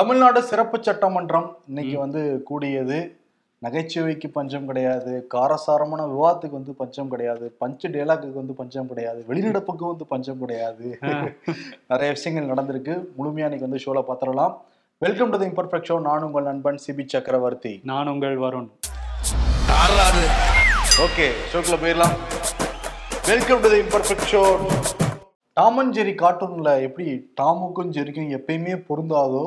தமிழ்நாடு சிறப்பு சட்டமன்றம் இன்னைக்கு வந்து கூடியது. நகைச்சுவைக்கு பஞ்சம் கிடையாது. காரசாரமான விவாதத்துக்கு வந்து பஞ்சம் கிடையாது. பஞ்சு டேலாக்கு வந்து பஞ்சம் கிடையாது. வெளிநடப்புக்கு வந்து பஞ்சம் கிடையாது. நிறைய விஷயங்கள் நடந்திருக்கு. முழுமையா இன்னைக்கு வந்து ஷோல பாத்திரலாம் welcome to the imperfect show நான் உங்கள் நண்பன் சிபி சக்கரவர்த்தி. நான் உங்கள் வருண். ஓகே ஷோக்குள்ள போயிடலாம். Welcome to the imperfect show Tom and Jerry கார்ட்டூன்ல எப்படி டாமுக்கும் ஜெரிக்கும் எப்பயுமே பொருந்தாதோ.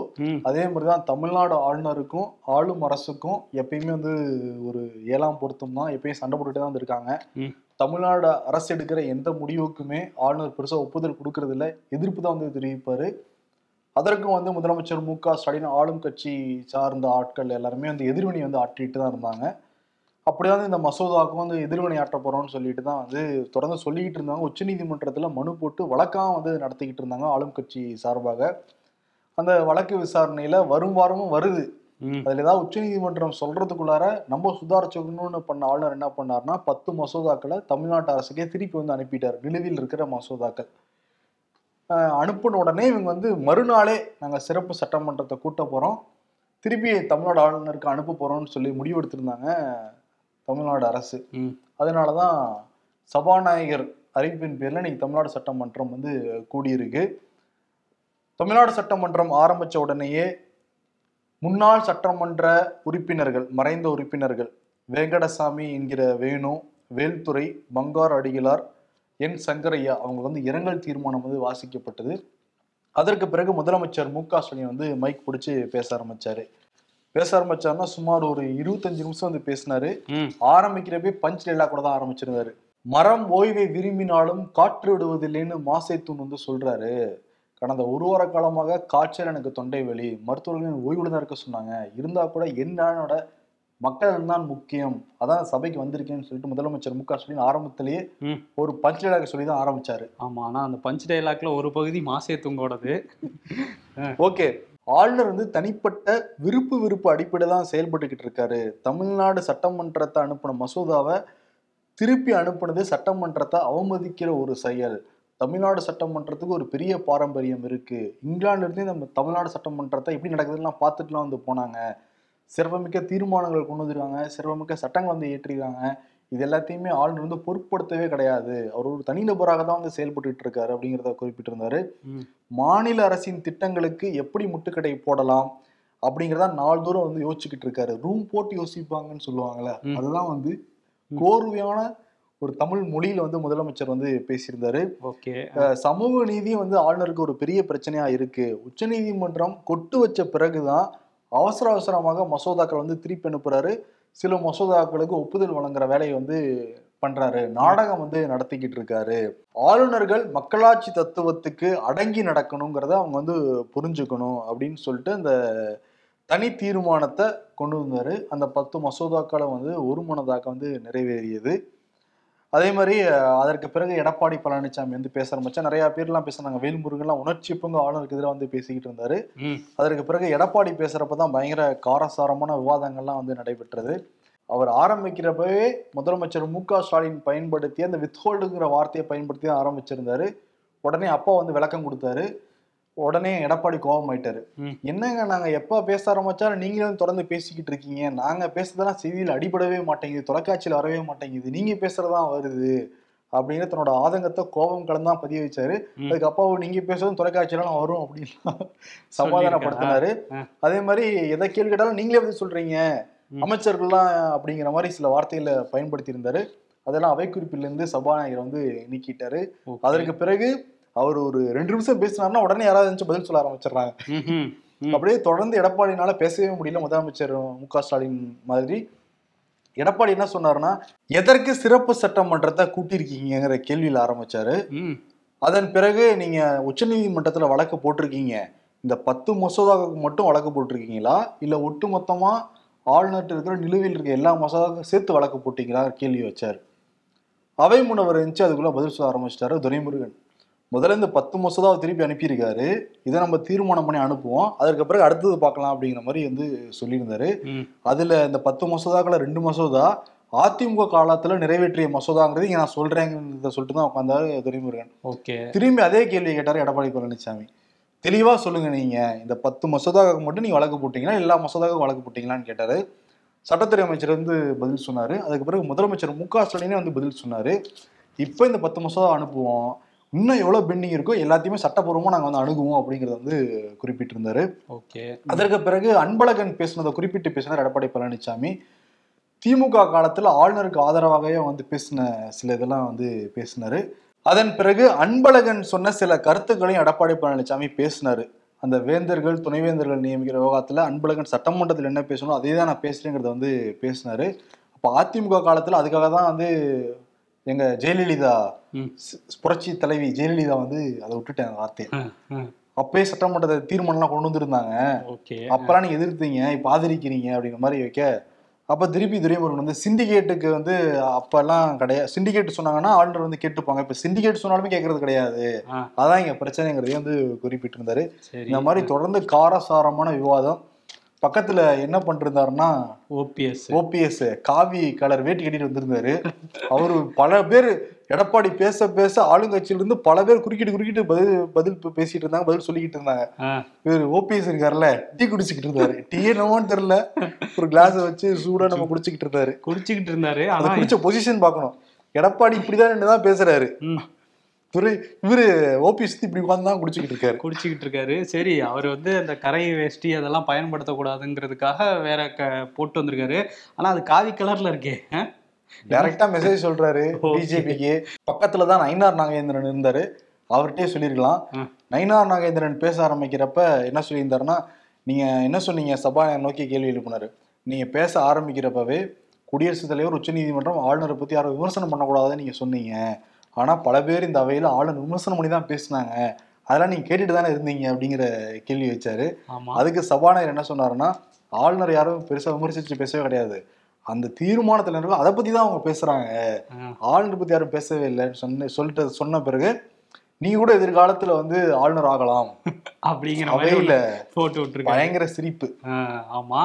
அதே மாதிரி தான் தமிழ்நாடு ஆளுநருக்கும் ஆளும் அரசுக்கும் எப்பயுமே வந்து ஒரு ஏழாம் பொருத்தம் தான். எப்பயும் சண்டை போட்டுட்டே தான் வந்திருக்காங்க. தமிழ்நாடு அரசு எடுக்கிற எந்த முடிவுக்குமே ஆளுநர் பெருசா ஒப்புதல் கொடுக்கறது இல்ல. எதிர்ப்பு தான் வந்து தெரிவிப்பாரு. அதற்கும் வந்து முதலமைச்சர் மு க ஸ்டாலின் ஆளும் கட்சி சார்ந்த ஆட்கள் எல்லாருமே வந்து எதிர்வினை வந்து ஆற்றிட்டு தான் இருந்தாங்க. வந்து இந்த மசோதாவுக்கும் வந்து எதிர்வினை ஆற்ற போறோம்னு சொல்லிட்டு தான் வந்து தொடர்ந்து சொல்லிக்கிட்டு இருந்தாங்க. உச்சநீதிமன்றத்துல மனு போட்டு வழக்காக வந்து நடத்திக்கிட்டு இருந்தாங்க ஆளும் கட்சி சார்பாக. அந்த வழக்கு விசாரணையில வரும் வாரமும் வருது. அதுல ஏதாவது உச்சநீதிமன்றம் சொல்றதுக்குள்ளார நம்ம சுதாரிச்சுக்கணும்னு பண்ண ஆளுநர் என்ன பண்ணாருன்னா பத்து மசோதாக்களை தமிழ்நாட்டு அரசுக்கே திருப்பி வந்து அனுப்பிட்டார். நிலுவையில் இருக்கிற மசோதாக்கள். அனுப்புன உடனே இவங்க வந்து மறுநாளே நாங்க சிறப்பு சட்டமன்றத்தை கூட்ட போறோம். திருப்பி தமிழ்நாடு ஆளுநருக்கு அனுப்ப போறோம்னு சொல்லி முடிவெடுத்திருந்தாங்க தமிழ்நாடு அரசு. ம். அதனாலதான் சபாநாயகர் அறிவிப்பின் பேர்ல இன்னைக்கு தமிழ்நாடு சட்டமன்றம் வந்து கூடியிருக்கு. தமிழ்நாடு சட்டமன்றம் ஆரம்பிச்ச உடனேயே முன்னாள் சட்டமன்ற உறுப்பினர்கள் மறைந்த உறுப்பினர்கள் வேங்கடசாமி என்கிற வேணு வேல்துறை பங்கார் அடிகளார் என் சங்கரையா அவங்க வந்து இரங்கல் தீர்மானம் வந்து வாசிக்கப்பட்டது. அதற்கு பிறகு முதலமைச்சர் மு க ஸ்டாலின் வந்து மைக் பிடிச்சி பேச ஆரம்பிச்சாரு. பேச ஆரம்பிச்சாருன்னா சுமார் ஒரு இருபத்தஞ்சு நிமிஷம் வந்து பேசினாரு. ஆரம்பிக்கிறப்பே பஞ்ச் லைலா கூட தான் ஆரம்பிச்சிருந்தாரு. மரம் ஓய்வை விரும்பினாலும் காற்று விடுவதில்லைன்னு மாசேத்தூன் வந்து சொல்றாரு. கடந்த ஒரு வார காலமாக காய்ச்சல் எனக்கு தொண்டை வலி. மருத்துவர்கள் ஓய்வுல தான் இருக்க சொன்னாங்க. இருந்தா கூட என்னோட மக்கள் தான் முக்கியம். அதான் சபைக்கு வந்திருக்கேன்னு சொல்லிட்டு முதலமைச்சர் மு க ஸ்டாலின் ஆரம்பத்திலேயே. ஒரு பஞ்ச் லைலாக சொல்லி தான் ஆரம்பிச்சாரு. ஆமா ஆனா அந்த பஞ்ச் டைலாக்ல ஒரு பகுதி மாசே தூங்கோடது. ஓகே. ஆளுநர் வந்து தனிப்பட்ட விருப்பு விருப்பு அடிப்படையில் தான் செயல்பட்டுக்கிட்டு இருக்காரு. தமிழ்நாடு சட்டமன்றத்தை அனுப்பின மசோதாவை திருப்பி அனுப்புனது சட்டமன்றத்தை அவமதிக்கிற ஒரு செயல். தமிழ்நாடு சட்டமன்றத்துக்கு ஒரு பெரிய பாரம்பரியம் இருக்கு. இங்கிலாந்துலேருந்தே நம்ம தமிழ்நாடு சட்டமன்றத்தை எப்படி நடக்குதுலாம் பார்த்துட்டுலாம் வந்து போனாங்க. சிறப்புமிக்க தீர்மானங்கள் கொண்டு வந்திருக்காங்க. சிறப்புமிக்க சட்டங்கள் வந்து ஏற்றிருக்காங்க இது எல்லாத்தையுமே ஆளுநர் வந்து பொருட்படுத்தவே கிடையாது. அவர் ஒரு தனிநபராக தான் வந்து செயல்பட்டுட்டு இருக்காரு அப்படிங்கிறத குறிப்பிட்டிருந்தாரு. மாநில அரசின் திட்டங்களுக்கு எப்படி முட்டுக்கடை போடலாம் அப்படிங்கிறத நாள்தோறும் வந்து யோசிச்சுக்கிட்டு இருக்காரு. ரூம் போட்டு யோசிப்பாங்கன்னு சொல்லுவாங்கல்ல. அதுதான் வந்து. கோர்வையான ஒரு தமிழ் மொழியில வந்து முதலமைச்சர் வந்து பேசியிருந்தாரு. ஓகே. சமூக நீதி வந்து ஆளுநருக்கு ஒரு பெரிய பிரச்சனையா இருக்கு. உச்சநீதிமன்றம் கொட்டு வச்ச பிறகுதான் அவசர அவசரமாக மசோதாக்கள் வந்து திருப்பி அனுப்புறாரு. சில மசோதாக்களுக்கு ஒப்புதல் வழங்குற வேலையை வந்து பண்றாரு. நாடகம் வந்து நடத்திக்கிட்டு இருக்காரு. ஆளுநர்கள் மக்களாட்சி தத்துவத்துக்கு அடங்கி நடக்கணுங்கிறத அவங்க வந்து புரிஞ்சுக்கணும் அப்படின்னு சொல்லிட்டு அந்த தனி தீர்மானத்தை கொண்டு வந்தாரு. அந்த பத்து மசோதாக்களை வந்து ஒருமனதாக வந்து நிறைவேறியது. அதே மாதிரி அதற்கு பிறகு எடப்பாடி பழனிசாமி வந்து பேச ஆரம்பிச்சா நிறைய பேர்லாம் பேசுனாங்க. வேல்முருகன்லாம் உணர்ச்சி பொங்க ஆளுநருக்கு எதிராக வந்து பேசிக்கிட்டு இருந்தாரு. அதற்கு பிறகு எடப்பாடி பேசுறப்ப தான் பயங்கர காரசாரமான விவாதங்கள்லாம் வந்து நடைபெற்றது. அவர் ஆரம்பிக்கிறப்பவே முதலமைச்சர் மு க ஸ்டாலின் பயன்படுத்தி அந்த வித்ஹோல்டுங்கிற வார்த்தையை பயன்படுத்தி தான் ஆரம்பிச்சிருந்தாரு. உடனே அப்பா வந்து விளக்கம் கொடுத்தாரு. உடனே எடப்பாடி கோபம் ஆயிட்டாரு. என்னங்க நாங்க எப்ப பேச ஆரம்பிச்சாலும் நீங்களும் தொடர்ந்து பேசிக்கிட்டு இருக்கீங்க நாங்க பேசுறதெல்லாம் செய்தியில் அடிபடவே மாட்டேங்குது தொலைக்காட்சியில் வரவே மாட்டேங்குது நீங்க பேசுறதுதான் வருது அப்படின்னு தன்னோட ஆதங்கத்தை கோபம் கலந்தான் பதிய வச்சாரு. அதுக்கு அப்பாவும் நீங்க பேசுறதும் தொலைக்காட்சியெல்லாம் வரும் அப்படின்னு சமாதானப்படுத்தினாரு. அதே மாதிரி எதை கேள்வி கேட்டாலும் நீங்களே எப்படி சொல்றீங்க. அமைச்சர்கள்லாம் அப்படிங்கிற மாதிரி சில வார்த்தைகளை பயன்படுத்தி இருந்தாரு அதெல்லாம் அவை குறிப்பிலிருந்து சபாநாயகர் வந்து நீக்கிட்டாரு. அதற்கு பிறகு அவர் ஒரு ரெண்டு நிமிஷம் பேசினாருன்னா உடனே யாராவது இருந்துச்சு பதில் சொல்ல ஆரம்பிச்சிடுறாங்க. அப்படியே தொடர்ந்து எடப்பாடினால பேசவே முடியல முதலமைச்சர் மு க ஸ்டாலின் மாதிரி. எடப்பாடி என்ன சொன்னாருன்னா எதற்கு சிறப்பு சட்டமன்றத்தை கூட்டியிருக்கீங்கிற கேள்வியில ஆரம்பிச்சாரு. அதன் பிறகு நீங்க உச்சநீதிமன்றத்துல வழக்கு போட்டிருக்கீங்க. இந்த பத்து மசோதாவுக்கு மட்டும் வழக்கு போட்டிருக்கீங்களா? இல்ல ஒட்டு மொத்தமா ஆளுநர்கிட்ட இருக்கிற நிலுவையில் இருக்க எல்லா மசோதாவுக்கும் சேர்த்து வழக்கு போட்டீங்களா? கேள்வி வச்சார். அவை முன்னவர் இருந்துச்சு அதுக்குள்ள பதில் சொல்ல ஆரம்பிச்சிட்டாரு துரைமுருகன். முதல்ல இந்த பத்து மசோதாவை திருப்பி அனுப்பியிருக்காரு. இதை நம்ம தீர்மானம் பண்ணி அனுப்புவோம். அதற்கு பிறகு அடுத்தது பார்க்கலாம் அப்படிங்கிற மாதிரி வந்து சொல்லியிருந்தாரு. அதுல இந்த பத்து மசோதாக்களை ரெண்டு மசோதா அதிமுக காலத்துல நிறைவேற்றிய மசோதாங்கிறது இங்க நான் சொல்றேங்கிறத சொல்லிட்டு தான் உட்காந்தாரு துரைமுருகன். ஓகே. திரும்பி அதே கேள்வி கேட்டாரு எடப்பாடி பழனிசாமி தெளிவா சொல்லுங்க நீங்க இந்த பத்து மசோதாவுக்கு மட்டும் நீங்க வழக்கு போட்டீங்களா? எல்லா மசோதாவுக்கும் வழக்கு போட்டீங்களான்னு கேட்டாரு. சட்டத்துறை அமைச்சர் வந்து பதில் சொன்னாரு. அதுக்கு பிறகு முதலமைச்சர் மு க ஸ்டாலினே வந்து பதில் சொன்னாரு. இப்போ இந்த பத்து மசோதா அனுப்புவோம். இன்னும் எவ்வளவு பெண்டிங் இருக்கோ எல்லாத்தையுமே சட்டப்பூர்வமா நாங்க வந்து அணுகுவோம் அப்படிங்கறத வந்து குறிப்பிட்டிருந்தாரு. ஓகே. அதற்கு பிறகு அன்பழகன் பேசினதை குறிப்பிட்டு பேசினார் எடப்பாடி பழனிசாமி திமுக காலத்துல ஆளுநருக்கு ஆதரவாகவே வந்து பேசின சில இதெல்லாம் வந்து பேசினாரு. அதன் பிறகு அன்பழகன் சொன்ன சில கருத்துக்களையும் எடப்பாடி பழனிசாமி பேசினாரு. அந்த வேந்தர்கள் துணைவேந்தர்கள் நியமிக்கிற விவகாரத்துல அன்பழகன் சட்டமன்றத்தில் என்ன பேசணும் அதே தான் நான் பேசுறேங்கிறத வந்து பேசினாரு. அப்ப அதிமுக காலத்துல அதுக்காக தான் வந்து எங்க ஜெயலலிதா புரட்சி தலைவி ஜெயலலிதா வந்து அதை விட்டுட்டேன் ம். அப்பயே சட்டமன்றத்தை தீர்மானம்லாம் கொண்டு வந்திருந்தாங்க. அப்பெல்லாம் நீங்க எதிர்த்தீங்க இப்ப ஆதரிக்கிறீங்க அப்படிங்கிற மாதிரி வைக்க. அப்ப திருப்பி துரைமுருகன் வந்து சிண்டிகேட்டுக்கு வந்து அப்பெல்லாம் கிடையாது. சிண்டிகேட் சொன்னாங்கன்னா ஆளுநர் வந்து கேட்டுப்பாங்க. இப்ப சிண்டிகேட் சொன்னாலுமே கேட்கறது கிடையாது. அதான் இங்க பிரச்சனைங்கிறதையும் வந்து குறிப்பிட்டிருந்தாரு. இந்த மாதிரி தொடர்ந்து காரசாரமான விவாதம். பக்கத்துல என்ன பண்ணிருந்தாருன்னா ஓபிஎஸ். ஓபிஎஸ் காவி கலர் வேட்டி கட்டிட்டு வந்திருந்தாரு. அவரு பல பேர் எடப்பாடி பேச பேச ஆளுங்கட்சியில இருந்து பல பேர் குறுக்கிட்டு குறுக்கிட்டு பதில் பதில் பேசிட்டு இருந்தாங்க பதில் சொல்லிக்கிட்டு இருந்தாங்க. இவர் ஓபிஎஸ் இருக்காருல்ல டீ குடிச்சுக்கிட்டு இருந்தாரு. டீ என்னமோன்னு தெரியல. ஒரு கிளாஸ் வச்சு சூடா நம்ம குடிச்சுக்கிட்டு இருந்தாரு. குடிச்சுக்கிட்டு இருந்தாரு. அதை குடிச்ச பொசிஷன் பார்க்கணும். எடப்பாடி இப்படிதான் தான் பேசுறாரு. துரை இவரு ஓபிஎஸ் இப்படி உட்கார்ந்து தான் குடிச்சுக்கிட்டு இருக்காரு. குடிச்சுக்கிட்டு இருக்காரு. சரி அவர் வந்து அந்த கரை வேஷ்டி அதெல்லாம் பயன்படுத்தக்கூடாதுங்கிறதுக்காக வேற க போட்டு வந்திருக்காரு. ஆனா அது காவி கலர்ல இருக்கே? டைரக்டா மெசேஜ் சொல்றாரு. பிஜேபிக்கு பக்கத்துல தான் நயினார் நாகேந்திரன் இருந்தாரு. அவர்கிட்டயே சொல்லியிருக்கலாம். ஆ. நயினார் நாகேந்திரன் பேச ஆரம்பிக்கிறப்ப என்ன சொல்லியிருந்தாருன்னா நீங்க என்ன சொன்னீங்க? சபாநாயகர் நோக்கி கேள்வி எழுப்பினாரு. நீங்க பேச ஆரம்பிக்கிறப்பவே குடியரசுத் தலைவர் உச்சநீதிமன்றம் ஆளுநரை பத்தி யாரும் விமர்சனம் பண்ணக்கூடாதுன்னு நீங்க சொன்னீங்க. ஆனா பல பேர் இந்த அவையில ஆளுநர் விமர்சனம் பண்ணி தான் பேசினாங்க. அதெல்லாம் நீங்க கேட்டுட்டு தானே இருந்தீங்க அப்படிங்கிற கேள்வி வச்சாரு. அதுக்கு சபாநாயகர் என்ன சொன்னாருன்னா ஆளுநர் யாரும் பெருசா விமர்சிச்சு பேசவே கிடையாது. அந்த தீர்மானத்துல அதை பத்தி தான் அவங்க பேசுறாங்க. ஆ. ஆளுநர் பத்தி யாரும் பேசவே இல்லைன்னு சொன்ன சொல்லிட்டு சொன்ன பிறகு நீ கூட எதிர்காலத்துல வந்து ஆளுநர் ஆகலாம். அப்படிங்கிற மாதிரி அவையில போட்டு விட்டுருக்காரு. பயங்கர சிரிப்பு. ஆமா.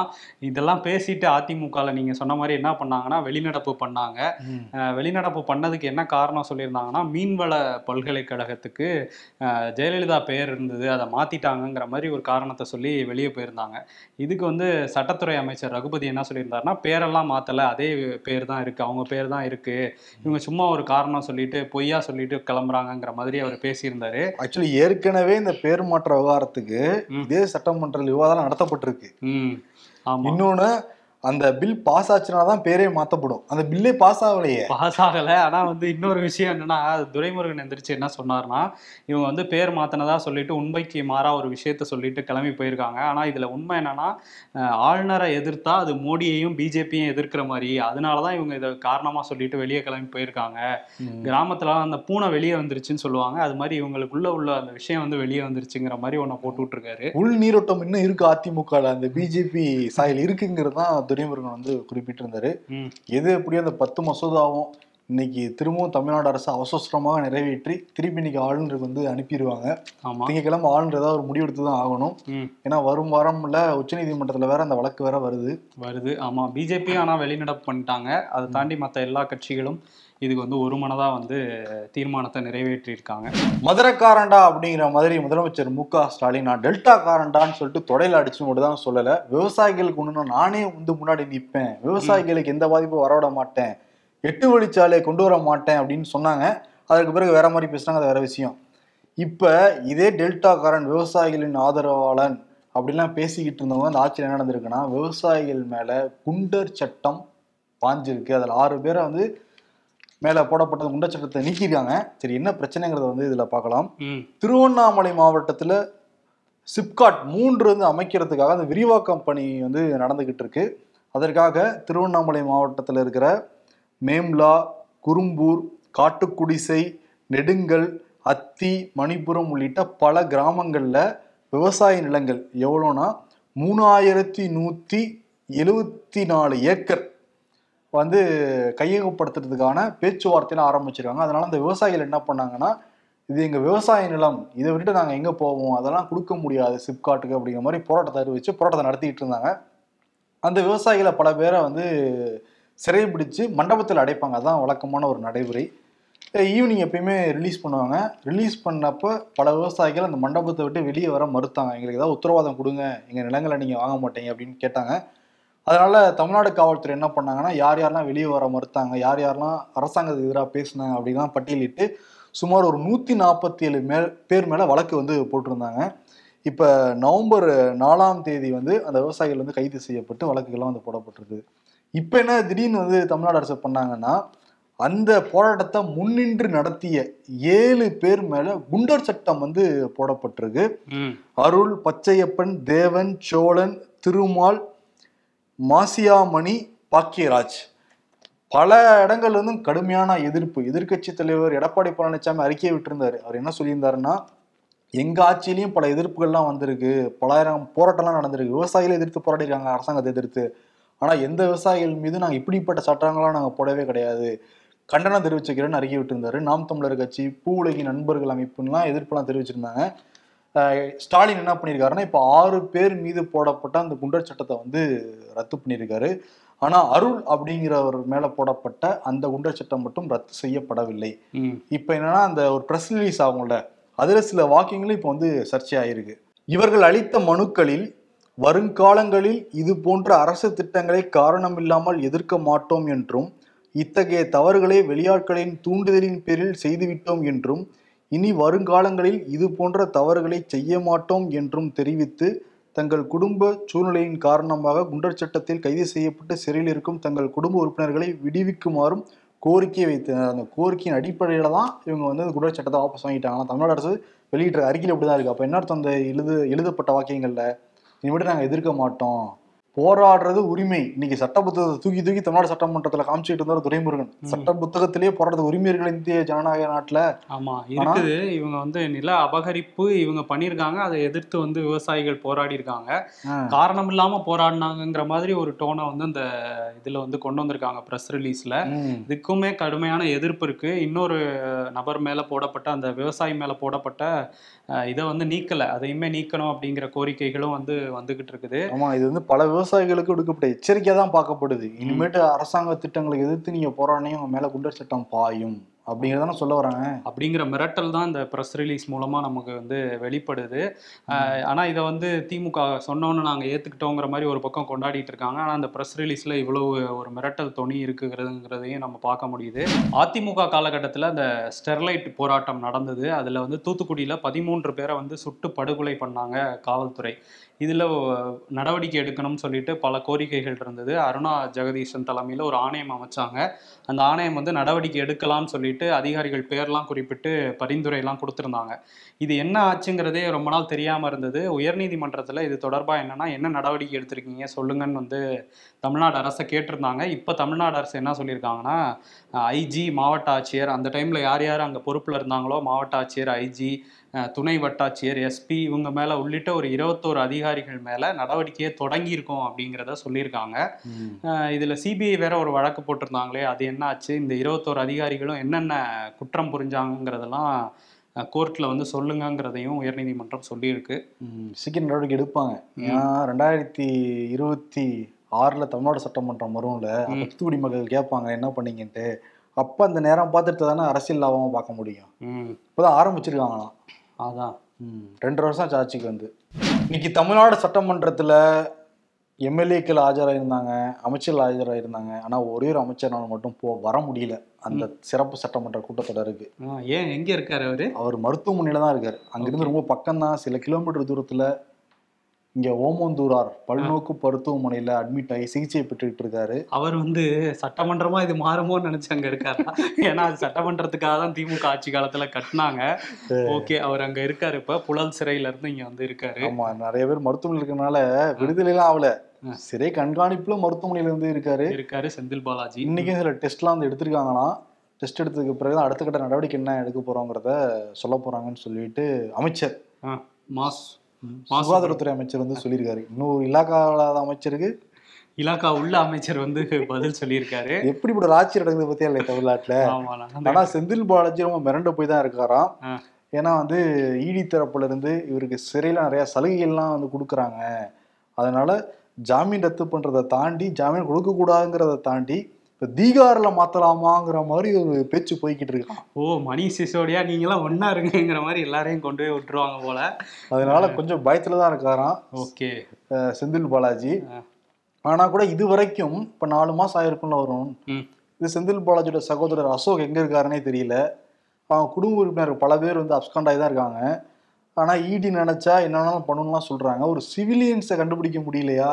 இதெல்லாம் பேசிட்டு அதிமுகல நீங்க சொன்ன மாதிரி என்ன பண்ணாங்கன்னா வெளிநடப்பு பண்ணாங்க. வெளிநடப்பு பண்ணதுக்கு என்ன காரணம் சொல்லியிருந்தாங்கன்னா மீன்வள பல்கலைக்கழகத்துக்கு ஜெயலலிதா பெயர் இருந்தது அதை மாத்திட்டாங்கங்கிற மாதிரி ஒரு காரணத்தை சொல்லி வெளியே போயிருந்தாங்க. இதுக்கு வந்து சட்டத்துறை அமைச்சர் ரகுபதி என்ன சொல்லியிருந்தாருன்னா பேரெல்லாம் மாத்தல அதே பேர் தான் இருக்கு அவங்க பேர் தான் இருக்கு. இவங்க சும்மா ஒரு காரணம் சொல்லிட்டு பொய்யா சொல்லிட்டு கிளம்புறாங்கங்கிற மாதிரி அவர் பேசியிருந்தாரு. ஆக்சுவலி ஏற்கனவே இந்த பேர் மாற்ற விவகாரத்துக்கு. இதே சட்டமன்ற விவாதம் நடத்தப்பட்டிருக்கு. இன்னொன்னு அந்த பில் பாஸ் ஆச்சுனா தான் பேரே மாத்தப்படும். அந்த பில்லே பாஸ் ஆகலையே. பாஸ் ஆகல. ஆனா வந்து இன்னொரு விஷயம் என்னன்னா துரைமுருகன் எந்திரிச்சு என்ன சொன்னார்னா இவங்க வந்து பேர் மாத்தினதா சொல்லிட்டு உண்மைக்கு மாறா ஒரு விஷயத்த சொல்லிட்டு கிளம்பி போயிருக்காங்க. ஆனா இதுல உண்மை என்னன்னா ஆளுநரை எதிர்த்தா அது மோடியையும் பிஜேபியும் எதிர்க்கிற மாதிரி. அதனாலதான் இவங்க இதை காரணமா சொல்லிட்டு வெளியே கிளம்பி போயிருக்காங்க. கிராமத்துல அந்த பூனை வெளியே வந்துருச்சுன்னு சொல்லுவாங்க. அது மாதிரி இவங்களுக்குள்ள உள்ள அந்த விஷயம் வந்து வெளியே வந்துருச்சுங்கிற மாதிரி ஒன்ன போட்டு விட்டுருக்காரு. உள் நீரோட்டம் இன்னும் இருக்கு அதிமுகல. அந்த பிஜேபி சாயல் இருக்குங்கிறது தான் துரைமுருகன் வந்து குறிப்பிட்டிருந்தாரு. எது எப்படியோ அந்த பத்து மசோதாவும் இன்னைக்கு திரும்பவும் தமிழ்நாடு அரசு அவசரமாக நிறைவேற்றி திருப்பி இன்னைக்கு ஆளுநருக்கு வந்து அனுப்பிடுவாங்க திங்கக்கிழமை ஆளுநர் ஏதாவது ஒரு முடிவெடுத்து தான் ஆகணும். ஏன்னா வரும் வாரம்ல உச்சநீதிமன்றத்துல வேற அந்த வழக்கு வேற வருது. வருது. ஆமா. பிஜேபி ஆனா வெளிநடப்பு பண்ணிட்டாங்க. அதை தாண்டி மத்த எல்லா கட்சிகளும் இதுக்கு வந்து ஒரு மனதாக வந்து தீர்மானத்தை நிறைவேற்றியிருக்காங்க. மதுரக்காரண்டா அப்படிங்கிற மாதிரி முதலமைச்சர் மு க ஸ்டாலின் நான் டெல்டா காரண்டான்னு சொல்லிட்டு தொடையில் அடிச்சு மட்டும் தான் சொல்லலை. விவசாயிகளுக்கு ஒன்றுனா நானே வந்து முன்னாடி நிற்பேன் விவசாயிகளுக்கு எந்த பாதிப்பும் வரவிட மாட்டேன். எட்டு வழிச்சாலையை கொண்டு வர மாட்டேன் அப்படின்னு சொன்னாங்க. அதற்கு பிறகு வேற மாதிரி பேசுனாங்க அது வேற விஷயம். இப்போ இதே டெல்டா காரன் விவசாயிகளின் ஆதரவாளன் அப்படிலாம் பேசிக்கிட்டு இருந்தவங்க அந்த ஆட்சியில் என்ன நடந்திருக்குன்னா விவசாயிகள் மேலே குண்டர் சட்டம் பாஞ்சிருக்கு. அதில் ஆறு பேரை வந்து மேல போடப்பட்ட குண்டர் சட்டத்தை நீக்கியிருக்காங்க. சரி என்ன பிரச்சனைங்கிறத வந்து இதுல பார்க்கலாம். திருவண்ணாமலை மாவட்டத்துல சிப்காட் மூன்று வந்து அமைக்கிறதுக்காக அந்த விரிவாக்கம் பணி வந்து நடந்துகிட்டு இருக்கு. அதற்காக திருவண்ணாமலை மாவட்டத்தில் இருக்கிற மேம்லா குறும்பூர் காட்டுக்குடிசை நெடுங்கல் அத்தி மணிப்புரம் உள்ளிட்ட பல கிராமங்கள்ல விவசாய நிலங்கள் எவ்வளோனா மூணாயிரத்தி நூத்தி எழுவத்தி நாலு ஏக்கர். வந்து கையகப்படுத்துறதுக்கான பேச்சுவார்த்தையில ஆரம்பிச்சிருக்காங்க. அதனால அந்த விவசாயிகள் என்ன பண்ணாங்கன்னா இது எங்க விவசாய நிலம் இதை விட்டு நாங்க எங்க போவோம் அதெல்லாம் கொடுக்க முடியாது சிப்காட்டுக்கு அப்படிங்கிற மாதிரி போராட்டத்தை அறிவிச்சு போராட்டத்தை நடத்திக்கிட்டு இருந்தாங்க. அந்த விவசாயிகளை பல பேரை வந்து சிறைபிடிச்சு மண்டபத்தில் அடைப்பாங்க. அதான் வழக்கமான ஒரு நடைமுறை. ஈவினிங் எப்பயுமே ரிலீஸ் பண்ணுவாங்க. ரிலீஸ் பண்ணப்போ பல விவசாயிகள் அந்த மண்டபத்தை விட்டு வெளியே வர மறுத்தாங்க. எங்களுக்கு ஏதாவது உத்தரவாதம் கொடுங்க. எங்கள் நிலங்களை நீங்கள் வாங்க மாட்டீங்க அப்படின்னு கேட்டாங்க. அதனால தமிழ்நாடு காவல்துறை என்ன பண்ணாங்கன்னா யார் யாரெல்லாம் வெளியே வர மறுத்தாங்க யார் யாரெல்லாம் அரசாங்கத்துக்கு எதிராக பேசினாங்க அப்படின்லாம் பட்டியலிட்டு சுமார் ஒரு நூத்தி நாற்பத்தி ஏழு மேல் பேர் மேல வழக்கு வந்து போட்டிருந்தாங்க. இப்ப நவம்பர் நாலாம் தேதி வந்து அந்த விவசாயிகள் வந்து கைது செய்யப்பட்டு வழக்குகள்லாம் வந்து போடப்பட்டிருக்கு. இப்ப என்ன திடீர்னு வந்து தமிழ்நாடு அரசு பண்ணாங்கன்னா அந்த போராட்டத்தை முன்னின்று நடத்திய ஏழு பேர் மேல குண்டர் சட்டம் வந்து போடப்பட்டிருக்கு. அருள் பச்சையப்பன் தேவன் சோழன் திருமால் மாசியாமணி பாக்கியராஜ். பல இடங்கள்லருந்தும் கடுமையான எதிர்ப்பு. எதிர்க்கட்சி தலைவர் எடப்பாடி பழனிசாமி அறிக்கையை விட்டுருந்தார். அவர் என்ன சொல்லியிருந்தாருன்னா எங்கள் ஆட்சியிலையும் பல எதிர்ப்புகள்லாம் வந்திருக்கு. பலாயிரம் போராட்டம்லாம் நடந்திருக்கு. விவசாயிகளை எதிர்த்து போராடிருக்காங்க அரசாங்கத்தை எதிர்த்து. ஆனால் எந்த விவசாயிகள் மீது நாங்கள் இப்படிப்பட்ட சட்டங்களாம் நாங்கள் போடவே கிடையாது. கண்டனம் தெரிவிச்சுக்கிறேன்னு அறிக்கை விட்டுருந்தாரு. நாம் தமிழர் கட்சி பூ உலகின் நண்பர்கள் அமைப்புலாம் எதிர்ப்புலாம் தெரிவிச்சிருந்தாங்க. ஸ்டாலின் என்ன பண்ணியிருக்காருன்னா இப்போ ஆறு பேர் மீது போடப்பட்ட அந்த குண்டர் சட்டத்தை வந்து ரத்து பண்ணியிருக்காரு ஆனா அருள் அப்படிங்கிறவர் மேல போடப்பட்ட அந்த குண்டர் சட்டம் மட்டும் ரத்து செய்யப்படவில்லை. இப்போ என்னன்னா அந்த ஒரு ப்ரெஸ் ரிலீஸ் ஆகும்ல அதுல சில வாக்கியங்களும் இப்போ வந்து சர்ச்சையாயிருக்கு. இவர்கள் அளித்த மனுக்களில் வருங்காலங்களில் இது போன்ற அரசு திட்டங்களை காரணமில்லாமல் எதிர்க்க மாட்டோம் என்றும் இத்தகைய தவறுகளை வெளியாட்களின் தூண்டுதலின் பேரில் செய்துவிட்டோம் என்றும் இனி வருங்காலங்களில் இது போன்ற தவறுகளை செய்ய மாட்டோம் என்றும் தெரிவித்து தங்கள் குடும்ப சூழ்நிலையின் காரணமாக குண்டர் சட்டத்தில் கைது செய்யப்பட்டு சிறையில் இருக்கும் தங்கள் குடும்ப உறுப்பினர்களை விடுவிக்குமாறும் கோரிக்கை வைத்தனர். அந்த கோரிக்கையின் அடிப்படையில் தான் இவங்க வந்து அந்த குண்டர் சட்டத்தை வாபஸ் வாங்கிட்டாங்க. ஆனால் தமிழ்நாடு அரசு வெளியிட்ட அறிக்கையில் இப்படிதான் இருக்குது அப்போ என்ன அர்த்தம் அந்த எழுது எழுதப்பட்ட வாக்கியங்கள்ல? இனிமேட்டு நாங்கள் எதிர்க்க மாட்டோம். போராடுறது உரிமை. இன்னைக்கு சட்ட புத்தகத்தை தூக்கி தூக்கி தமிழ்நாடு சட்டமன்றத்துல காமிச்சிட்டு இருந்தார் துரைமுருகன். சட்ட புத்தகத்திலேயே போராடுறது உரிமை இந்திய ஜனநாயக நாட்டுல. ஆமா இருக்குது. இவங்க வந்து நில அபகரிப்பு இவங்க பண்ணியிருக்காங்க. அதை எதிர்த்து வந்து விவசாயிகள் போராடி இருக்காங்க காரணம் இல்லாம போராடினாங்கங்கிற மாதிரி ஒரு டோனை வந்து அந்த இதுல வந்து கொண்டு வந்திருக்காங்க ப்ரெஸ் ரிலீஸ்ல இதுக்குமே கடுமையான எதிர்ப்பு இருக்கு. இன்னொரு நபர் மேல போடப்பட்ட அந்த விவசாயி மேல போடப்பட்ட இதை வந்து நீக்கல. அதையுமே நீக்கணும் அப்படிங்கிற கோரிக்கைகளும் வந்து வந்துகிட்டு இருக்குது. ஆமா இது வந்து பல விவசாயிகளுக்கு விடுக்கப்பட்ட எச்சரிக்கை தான் பார்க்கப்படுது. இனிமேட்டு அரசாங்க திட்டங்களை எதிர்த்து நீங்கள் போராடினே உங்கள் மேலே குண்டர் சட்டம் பாயும். அப்படிங்கறத சொல்ல வராங்க. அப்படிங்கிற மிரட்டல் தான் இந்த ப்ரெஸ் ரிலீஸ் மூலமாக நமக்கு வந்து வெளிப்படுது. ஆனால் இதை வந்து திமுக சொன்னோன்னு நாங்கள் ஏற்றுக்கிட்டோங்கிற மாதிரி ஒரு பக்கம் கொண்டாடிட்டு இருக்காங்க. ஆனால் அந்த ப்ரெஸ் ரிலீஸில் இவ்வளவு ஒரு மிரட்டல் துணி இருக்குங்கிறதுங்கிறதையும் நம்ம பார்க்க முடியுது. அதிமுக காலகட்டத்தில் அந்த ஸ்டெர்லைட் போராட்டம் நடந்தது. அதில் வந்து தூத்துக்குடியில் பதிமூன்று பேரை வந்து சுட்டு படுகொலை பண்ணாங்க காவல்துறை. இதில் நடவடிக்கை எடுக்கணும்னு சொல்லிட்டு பல கோரிக்கைகள் இருந்தது. அருணா ஜெகதீஷன் தலைமையில் ஒரு ஆணையம் அமைச்சாங்க. அந்த ஆணையம் வந்து நடவடிக்கை எடுக்கலாம்னு சொல்லிட்டு அதிகாரிகள் பேர்லாம் குறிப்பிட்டு பரிந்துரைலாம் கொடுத்துருந்தாங்க. இது என்ன ஆச்சுங்கிறதே ரொம்ப நாள் தெரியாமல் இருந்தது. உயர்நீதிமன்றத்தில் இது தொடர்பாக என்னன்னா என்ன நடவடிக்கை எடுத்திருக்கீங்க சொல்லுங்கன்னு வந்து தமிழ்நாடு அரசை கேட்டிருந்தாங்க. இப்போ தமிழ்நாடு அரசு என்ன சொல்லியிருக்காங்கன்னா ஐஜி மாவட்ட ஆட்சியர் அந்த டைமில் யார் யார் அங்கே பொறுப்பில் இருந்தாங்களோ மாவட்ட ஆட்சியர் ஐஜி துணை வட்டாட்சியர் எஸ்பி இவங்க மேல உள்ளிட்ட ஒரு இருபத்தோரு அதிகாரிகள் மேல நடவடிக்கையை தொடங்கியிருக்கோம் அப்படிங்கிறத சொல்லியிருக்காங்க. இதுல சிபிஐ வேற ஒரு வழக்கு போட்டிருந்தாங்களே அது என்ன ஆச்சு இந்த இருபத்தோரு அதிகாரிகளும் என்னென்ன குற்றம் புரிஞ்சாங்கிறதெல்லாம் கோர்ட்ல வந்து சொல்லுங்கங்கிறதையும் உயர்நீதிமன்றம் சொல்லியிருக்கு. சீக்கிரம் நடவடிக்கை எடுப்பாங்க. ஏன்னா ரெண்டாயிரத்தி இருபத்தி ஆறுல தமிழ்நாடு சட்டமன்றம் வரும்ல தூத்துக்குடி மக்கள் கேட்பாங்க என்ன பண்ணீங்கன்ட்டு? அப்ப அந்த நேரம் பார்த்துட்டு தானே அரசியல் லாபமா பார்க்க முடியும். இப்பதான் ஆரம்பிச்சிருக்காங்களாம். அதான். ரெண்டு வருஷம் ஆச்சு ஆட்சிக்கு வந்து. இன்னைக்கு தமிழ்நாடு சட்டமன்றத்துல எம்எல்ஏக்கள் ஆஜராயிருந்தாங்க அமைச்சர்கள் ஆஜராயிருந்தாங்க. ஆனா ஒரே ஒரு அமைச்சர்னால மட்டும் போ வர முடியல. அந்த சிறப்பு சட்டமன்ற கூட்டத்தொடருக்கு ஏன் எங்க இருக்காரு அவரு? அவர் மருத்துவமனையில தான் இருக்காரு. அங்கிருந்து ரொம்ப பக்கம் தான் சில கிலோமீட்டர் தூரத்துல இங்க ஓமந்தூரார் பல்நோக்கு மருத்துவமனையில அட்மிட் ஆகி சிகிச்சை பெற்றுக்கிட்டு இருக்காரு. அவர் வந்து சட்டமன்றமா இது மாறுமோன்னு நினைச்சு அங்க இருக்காரா? ஏன்னா அது சட்டமன்றத்துக்காக தான் திமுக ஆட்சி காலத்துல கட்டினாங்க. ஓகே அவர் அங்க இருக்காரு இப்ப. புழல் சிறையில இருந்து இங்க வந்து இருக்காரு. ஆமா நிறைய பேர் மருத்துவமனையில் இருக்கறனால விடுதலை எல்லாம் ஆகல. சிறை கண்காணிப்புல மருத்துவமனையில இருந்து இருக்காரு. இருக்காரு செந்தில் பாலாஜி. இன்னைக்கும் சில டெஸ்ட்லாம் வந்து எடுத்திருக்காங்களாம் டெஸ்ட் எடுத்ததுக்கு பிறகு அடுத்த கட்ட நடவடிக்கை என்ன எடுக்க போறோங்கிறத சொல்ல போறாங்கன்னு சொல்லிட்டு அமைச்சர் மாஸ். சுகாதாரத்துறை அமைச்சர் வந்து சொல்லியிருக்காரு. இன்னொரு இலாக்கா இல்லாத அமைச்சருக்கு இலாக்கா உள்ள அமைச்சர் வந்து பதில் சொல்லியிருக்காரு. எப்படி இப்படி ஒரு ஆட்சி நடக்குது பத்தியா இல்லை தமிழ்நாட்டுல ஆனா செந்தில் பாலாஜி ரொம்ப மிரண்டு போய் தான் இருக்காராம். ஏன்னா வந்து இடி தரப்புல இருந்து இவருக்கு சிறையில நிறைய சலுகைகள்லாம் வந்து கொடுக்குறாங்க. அதனால ஜாமீன் ரத்து பண்றதை தாண்டி ஜாமீன் கொடுக்க கூடாதுங்கிறத தாண்டி இப்ப தீகார்ல மாத்தலாமாங்கிற மாதிரி ஒரு பேச்சு போய்கிட்டு இருக்கான் ஓ மணி சிசோடியா நீங்களாம் ஒண்ணா இருங்கங்கிற மாதிரி எல்லாரையும் கொண்டு போய் விட்டுருவாங்க போல. அதனால கொஞ்சம் பயத்துல தான் இருக்காராம். ஓகே. செந்தில் பாலாஜி. ஆ. ஆனா கூட இது வரைக்கும் இப்ப நாலு மாசம் ஆயிருக்கும்ல வரும் இது செந்தில் பாலாஜியோட சகோதரர் அசோக் எங்க இருக்காருன்னே தெரியல. அவங்க குடும்ப உறுப்பினர் பல பேர் வந்து அப்ஸ்காண்ட் ஆகி தான் இருக்காங்க. ஆனா இடி நினைச்சா என்னென்னாலும் பண்ணணும்லாம் சொல்றாங்க. ஒரு சிவிலியன்ஸை கண்டுபிடிக்க முடியலையா?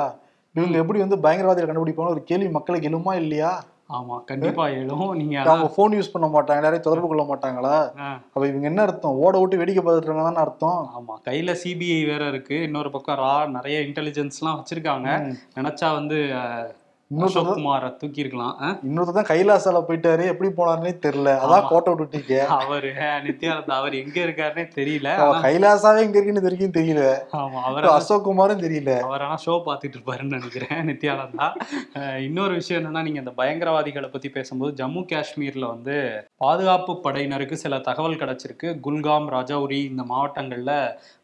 இவங்க எப்படி வந்து பயங்கரவாதிகளை கண்டுபிடிப்பாங்க ஒரு கேள்வி மக்களுக்கு எழுமா இல்லையா? ஆமா கண்டிப்பா எழும். நீங்க அவங்க ஃபோன் யூஸ் பண்ண மாட்டாங்க எல்லாரையும் தொடர்பு கொள்ள மாட்டாங்களா? அப்ப இவங்க என்ன அர்த்தம்? ஓட விட்டு வேடிக்கை பார்த்துட்டு இருக்காங்கன்னு அர்த்தம்? ஆமா கையில சிபிஐ வேற இருக்கு. இன்னொரு பக்கம் ரா நிறைய இன்டெலிஜென்ஸ்லாம் வச்சிருக்காங்க. ம். நினைச்சா வந்து அஹ், இன்னொருத்தர் அசோக் குமாரை தூக்கி இருக்கலாம் இன்னொருத்தர் தான் கைலாசால போயிட்டாரு. எப்படி போனாருன்னே தெரியல. அதான். கோட்டை விட்டுட்டீங்க அவரு நித்யானந்தா அவர் எங்க இருக்காருன்னே தெரியல கைலாசாவே எங்க இருக்குன்னு வரைக்கும் தெரியல. ஆமா அவர் அசோக் குமாரும் தெரியல. அவர் ஆனா ஷோ பார்த்துட்டு இருப்பாருன்னு நினைக்கிறேன் நித்யானந்தா. இன்னொரு விஷயம் என்னன்னா நீங்க இந்த பயங்கரவாதிகளை பத்தி பேசும்போது ஜம்மு காஷ்மீர்ல வந்து பாதுகாப்பு படையினருக்கு சில தகவல் கிடைச்சிருக்கு. குல்காம் ரஜௌரி இந்த மாவட்டங்கள்ல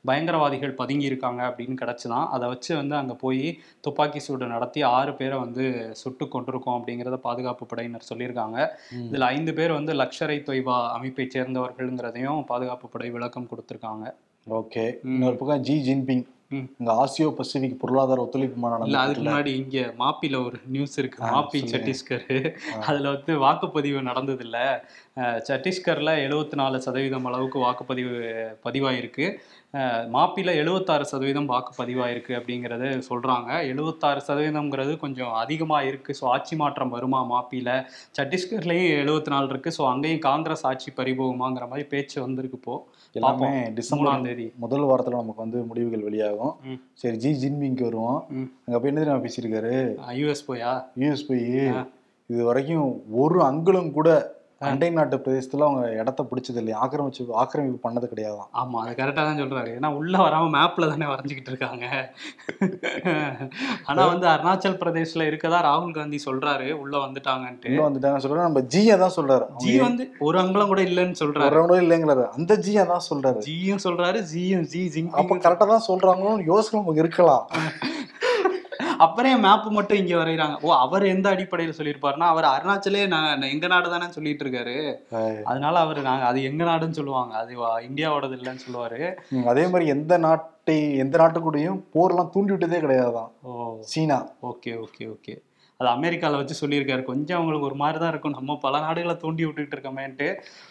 பயங்கரவாதிகள் பதுங்கி இருக்காங்க அப்படின்னு கிடைச்சுதான். அதை வச்சு வந்து அங்க போய் துப்பாக்கி சூடு நடத்தி ஆறு பேரை வந்து சுட்டு கொண்டிருக்கோம் அப்படிங்கிறத பாதுகாப்பு படையினர் சொல்லியிருக்காங்க. இதுல ஐந்து பேர் வந்து லக்ஷரை தொய்பா அமைப்பை சேர்ந்தவர்கள்ங்கிறதையும் பாதுகாப்பு படை விளக்கம் கொடுத்திருக்காங்க. ஓகே. இன்னொரு பக்கம் ஜி ஜின்பிங். இங்க ஆசியோ பசிபிக் பொருளாதார ஒத்துழைப்பு மாநாடு இல்ல அதுக்கு? முன்னாடி இங்க மாப்பில ஒரு நியூஸ் இருக்கு. மாப்பி. சத்தீஸ்கர் அதுல வந்து வாக்குப்பதிவு நடந்தது இல்ல சத்தீஸ்கர்ல எழுபத்தி நாலு சதவீதம் அளவுக்கு வாக்குப்பதிவு பதிவாயிருக்கு. அஹ், மாப்பில எழுபத்தாறு சதவீதம் வாக்கு பதிவாயிருக்கு அப்படிங்கறது சொல்றாங்க. எழுபத்தாறு சதவீதம்ங்கிறது கொஞ்சம் அதிகமா இருக்கு. ஸோ ஆட்சி மாற்றம் வருமா மாப்பில சத்தீஸ்கர்லயும் எழுபத்தி நாலு இருக்கு. ஸோ அங்கேயும் காங்கிரஸ் ஆட்சி பறிபோகுமாங்கிற மாதிரி பேச்சு வந்திருக்கு இப்போ. எல்லாமே டிசம்பர் தேதி முதல் வாரத்துல நமக்கு வந்து முடிவுகள் வெளியாகும். சரி ஜி ஜின்பிங்க்கு வருவோம். அங்க போய் என்ன தெரியுமா பேசியிருக்காரு யூஎஸ் போயா யூஎஸ் போய். இது வரைக்கும் ஒரு அங்குலம் கூட அண்டை நாட்டு பிரதேசத்துல அவங்க இடத்த பிடிச்சது இல்லையா? ஆக்கிரமிச்சு ஆக்கிரமிப்பு பண்ணது கிடையாதான் ஆமா அது கரெக்டா தான் சொல்றாரு. ஏன்னா உள்ள வராம மேப்ல தானே வரைஞ்சுக்கிட்டு இருக்காங்க. ஆனா வந்து அருணாச்சல் பிரதேஷ்ல இருக்கதா ராகுல் காந்தி சொல்றாரு. உள்ள வந்துட்டாங்கன்ட்டு. உள்ள வந்துட்டாங்க சொல்றாரு. நம்ம ஜியை தான் சொல்றாரு. ஜி வந்து ஒரு அங்குலம் கூட இல்லைன்னு சொல்றாரு. வரவங்களோ இல்லைங்கிறாரு. அந்த ஜியை தான் சொல்றாரு. ஜியும் சொல்றாரு ஜியும் ஜி அப்ப ஜிங்பிங் கரெக்டா தான் சொல்றாங்களோன்னு யோசனை நமக்கு இருக்கலாம். அப்புறம் மேப் மட்டும் இங்க வரைகிறாங்க. ஓ அவர் எந்த அடிப்படையில சொல்லியிருப்பாருன்னா அவர் அருணாச்சலே நான் எங்க நாடு தானே சொல்லிட்டு இருக்காரு அதனால அவர் நாங்க அது எங்க நாடுன்னு சொல்லுவாங்க. அது இந்தியாவோடது இல்லைன்னு சொல்லுவாரு. அதே மாதிரி எந்த நாட்டை எந்த நாட்டுக்கூடயும் போர்லாம் தூண்டி விட்டதே கிடையாதுதான். ஓ. சீனா. Okay okay okay. அது அமெரிக்காவில் வச்சு சொல்லியிருக்காரு. கொஞ்சம் அவங்களுக்கு ஒரு மாதிரி தான் இருக்கும். நம்ம பல நாடுகளை தூண்டி விட்டுக்கிட்டு இருக்கோமேன்ட்டு.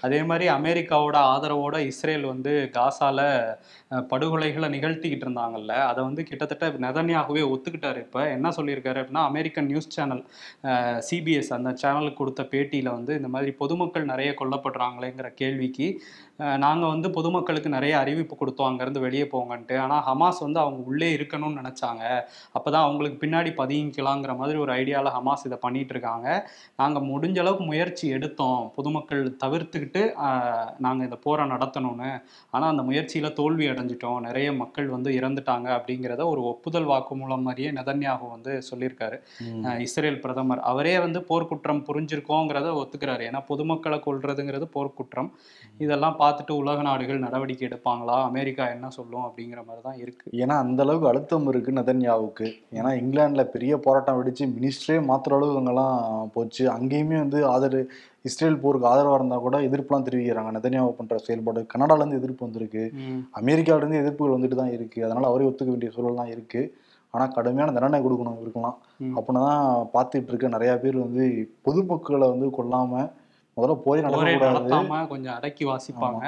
அதே மாதிரி அமெரிக்காவோட ஆதரவோட இஸ்ரேல் வந்து காசால படுகொலைகளை நிகழ்த்திக்கிட்டு இருந்தாங்கல்ல. அதை வந்து கிட்டத்தட்ட நெதன்யாகவே ஒத்துக்கிட்டாரு இப்போ. என்ன சொல்லியிருக்காரு அப்படின்னா அமெரிக்கன் நியூஸ் சேனல் சிபிஎஸ் அந்த சேனலுக்கு கொடுத்த பேட்டியில் வந்து இந்த மாதிரி பொதுமக்கள் நிறைய கொல்லப்படுறாங்களேங்கிற கேள்விக்கு நாங்கள் வந்து பொதுமக்களுக்கு நிறைய அறிவிப்பு கொடுத்தோம். அங்கேருந்து வெளியே போங்கன்ட்டு. ஆனால் ஹமாஸ் வந்து அவங்க உள்ளே இருக்கணும்னு நினச்சாங்க. அப்போ தான் அவங்களுக்கு பின்னாடி பதுங்கிக்கலாங்கிற மாதிரி ஒரு ஐடியாவில் ஹமாஸ் இதை பண்ணிட்டு இருக்காங்க. நாங்கள் முடிஞ்ச அளவுக்கு முயற்சி எடுத்தோம். பொதுமக்கள் தவிர்த்துக்கிட்டு நாங்கள் இந்த போரை நடத்தணும்னு. ஆனால் அந்த முயற்சியில் தோல்வி அடைஞ்சிட்டோம். நிறைய மக்கள் வந்து இறந்துட்டாங்க அப்படிங்கிறத ஒரு ஒப்புதல் வாக்குமூலம் மாதிரியே நெதன்யாகு வந்து சொல்லியிருக்காரு. இஸ்ரேல் பிரதமர். அவரே வந்து போர்க்குற்றம் புரிஞ்சிருக்கோங்கிறத ஒத்துக்கிறாரு. ஏன்னா பொதுமக்களை கொல்றதுங்கிறது போர்க்குற்றம். இதெல்லாம் பார்த்துட்டு உலக நாடுகள் நடவடிக்கை எடுப்பாங்களா? அமெரிக்கா என்ன சொல்லும்? அப்படிங்கிற மாதிரி தான் இருக்கு. ஏன்னா அந்த அளவுக்கு அழுத்தம் இருக்கு நதன்யாவுக்கு. ஏன்னா இங்கிலாந்துல பெரிய போராட்டம் வெடிச்சு மினிஸ்டரே மாத்துற அளவுக்கு அங்கெல்லாம் போச்சு. அங்கேயுமே வந்து ஆதரவு இஸ்ரேல் போருக்கு ஆதரவா இருந்தா கூட எதிர்ப்புலாம் தெரிவிக்கிறாங்க. நெதன்யாவு பண்ற செயல்பாடு கனடால இருந்து எதிர்ப்பு வந்திருக்கு. ம். அமெரிக்காவில இருந்து எதிர்ப்புகள் வந்துட்டு தான் இருக்கு. அதனால அவரே ஒத்துக்க வேண்டிய சூழல்லாம் இருக்கு. ஆனா கடுமையான தண்டனை கொடுக்கணும் இருக்கலாம். அப்படின்னா தான் பார்த்துட்டு இருக்க. நிறைய பேர் வந்து பொதுமக்களை வந்து கொல்லாம முதல்ல போய் நடத்தாம கொஞ்சம் அடக்கி வாசிப்பாங்க.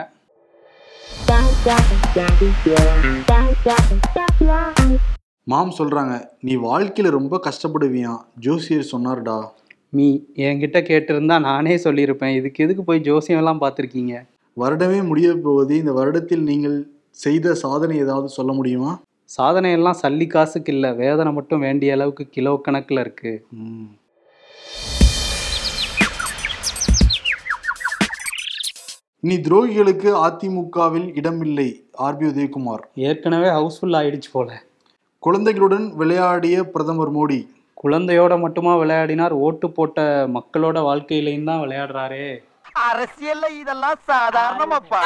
மாம் சொல்றாங்க நீ வாழ்க்கையில ரொம்ப கஷ்டப்படுவியான் ஜோசியர் சொன்னார்டா. மீ என்கிட்ட கேட்டிருந்தா நானே சொல்லியிருப்பேன். இதுக்கு எதுக்கு போய் ஜோசியம் எல்லாம் பார்த்துருக்கீங்க? வருடமே முடிய போகுது. இந்த வருடத்தில் நீங்கள் செய்த சாதனை ஏதாவது சொல்ல முடியுமா? சாதனை எல்லாம் சல்லி காசுக்கு இல்லை. வேதனை மட்டும் வேண்டிய அளவுக்கு கிலோ கணக்கில் இருக்கு. நீ துரோகிகளுக்கு அதிமுகவில் இடமில்லை ஆர்பி உதயகுமார். ஏற்கனவே ஹவுஸ்ஃபுல் ஆயிடுச்சு போல. குழந்தைகளுடன் விளையாடிய பிரதமர் மோடி. குழந்தையோட மட்டுமா விளையாடினார் ஓட்டு போட்ட மக்களோட வாழ்க்கையிலையும் தான் விளையாடுறாரே. அரசியல்ல இதெல்லாம் சாதாரணமாப்பா.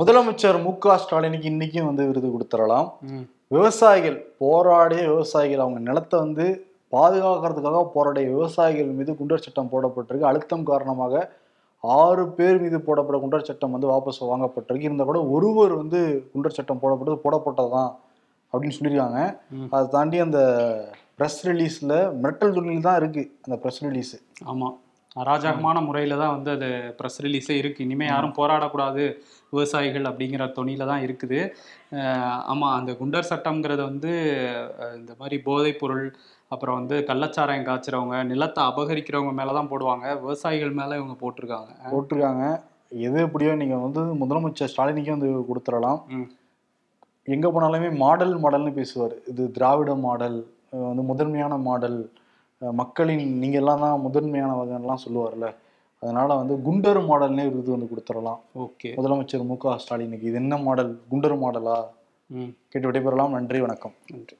முதலமைச்சர் மு க ஸ்டாலினுக்கு இன்னைக்கும் வந்து விருது கொடுத்துடலாம். ம். விவசாயிகள் போராடிய விவசாயிகள் அவங்க நிலத்தை வந்து பாதுகாக்கிறதுக்காக போராடிய விவசாயிகள் மீது குண்டர் சட்டம் போடப்பட்டிருக்கு. அழுத்தம் காரணமாக ஆறு பேர் மீது போடப்பட்ட குண்டர் சட்டம் வந்து வாபஸ் வாங்கப்பட்டிருக்கு. இருந்தால் கூட ஒருவர் வந்து குண்டர் சட்டம் போடப்பட்டது போடப்பட்டதுதான் அப்படின்னு சொல்லியிருக்காங்க. அதை தாண்டி அந்த ப்ரெஸ் ரிலீஸில் மிரட்டல் துணியில் தான் இருக்கு அந்த ப்ரெஸ் ரிலீஸ் ஆமா. அராஜகமான முறையில தான் வந்து அது ப்ரெஸ் ரிலீஸே இருக்கு. இனிமே யாரும் போராடக்கூடாது விவசாயிகள் அப்படிங்கிற தொனியில தான் இருக்குது. அஹ் ஆமா அந்த குண்டர் சட்டம்ங்கிறது வந்து இந்த மாதிரி போதைப் பொருள் அப்புறம் வந்து கள்ளச்சாராயம் காய்ச்சறவங்க நிலத்தை அபகரிக்கிறவங்க மேல தான் போடுவாங்க. விவசாயிகள் மேல இவங்க போட்டிருக்காங்க. போட்டிருக்காங்க. எது எப்படியோ நீங்க வந்து முதலமைச்சர் ஸ்டாலினுக்கே வந்து கொடுத்துடலாம். எங்க போனாலுமே மாடல் மாடல்னு பேசுவார். இது திராவிட மாடல் வந்து முதன்மையான மாடல். மக்களின் நீங்க எல்லாம் தான் முதன்மையானவங்கலாம் சொல்லுவார்ல அதனால வந்து குண்டர் மாடல்னே விருது வந்து கொடுத்துடலாம். ஓகே. முதலமைச்சர் மு க ஸ்டாலினுக்கு. இது என்ன மாடல்? குண்டர் மாடலா? ம். கேட்டு விடைபெறலாம். நன்றி வணக்கம். நன்றி.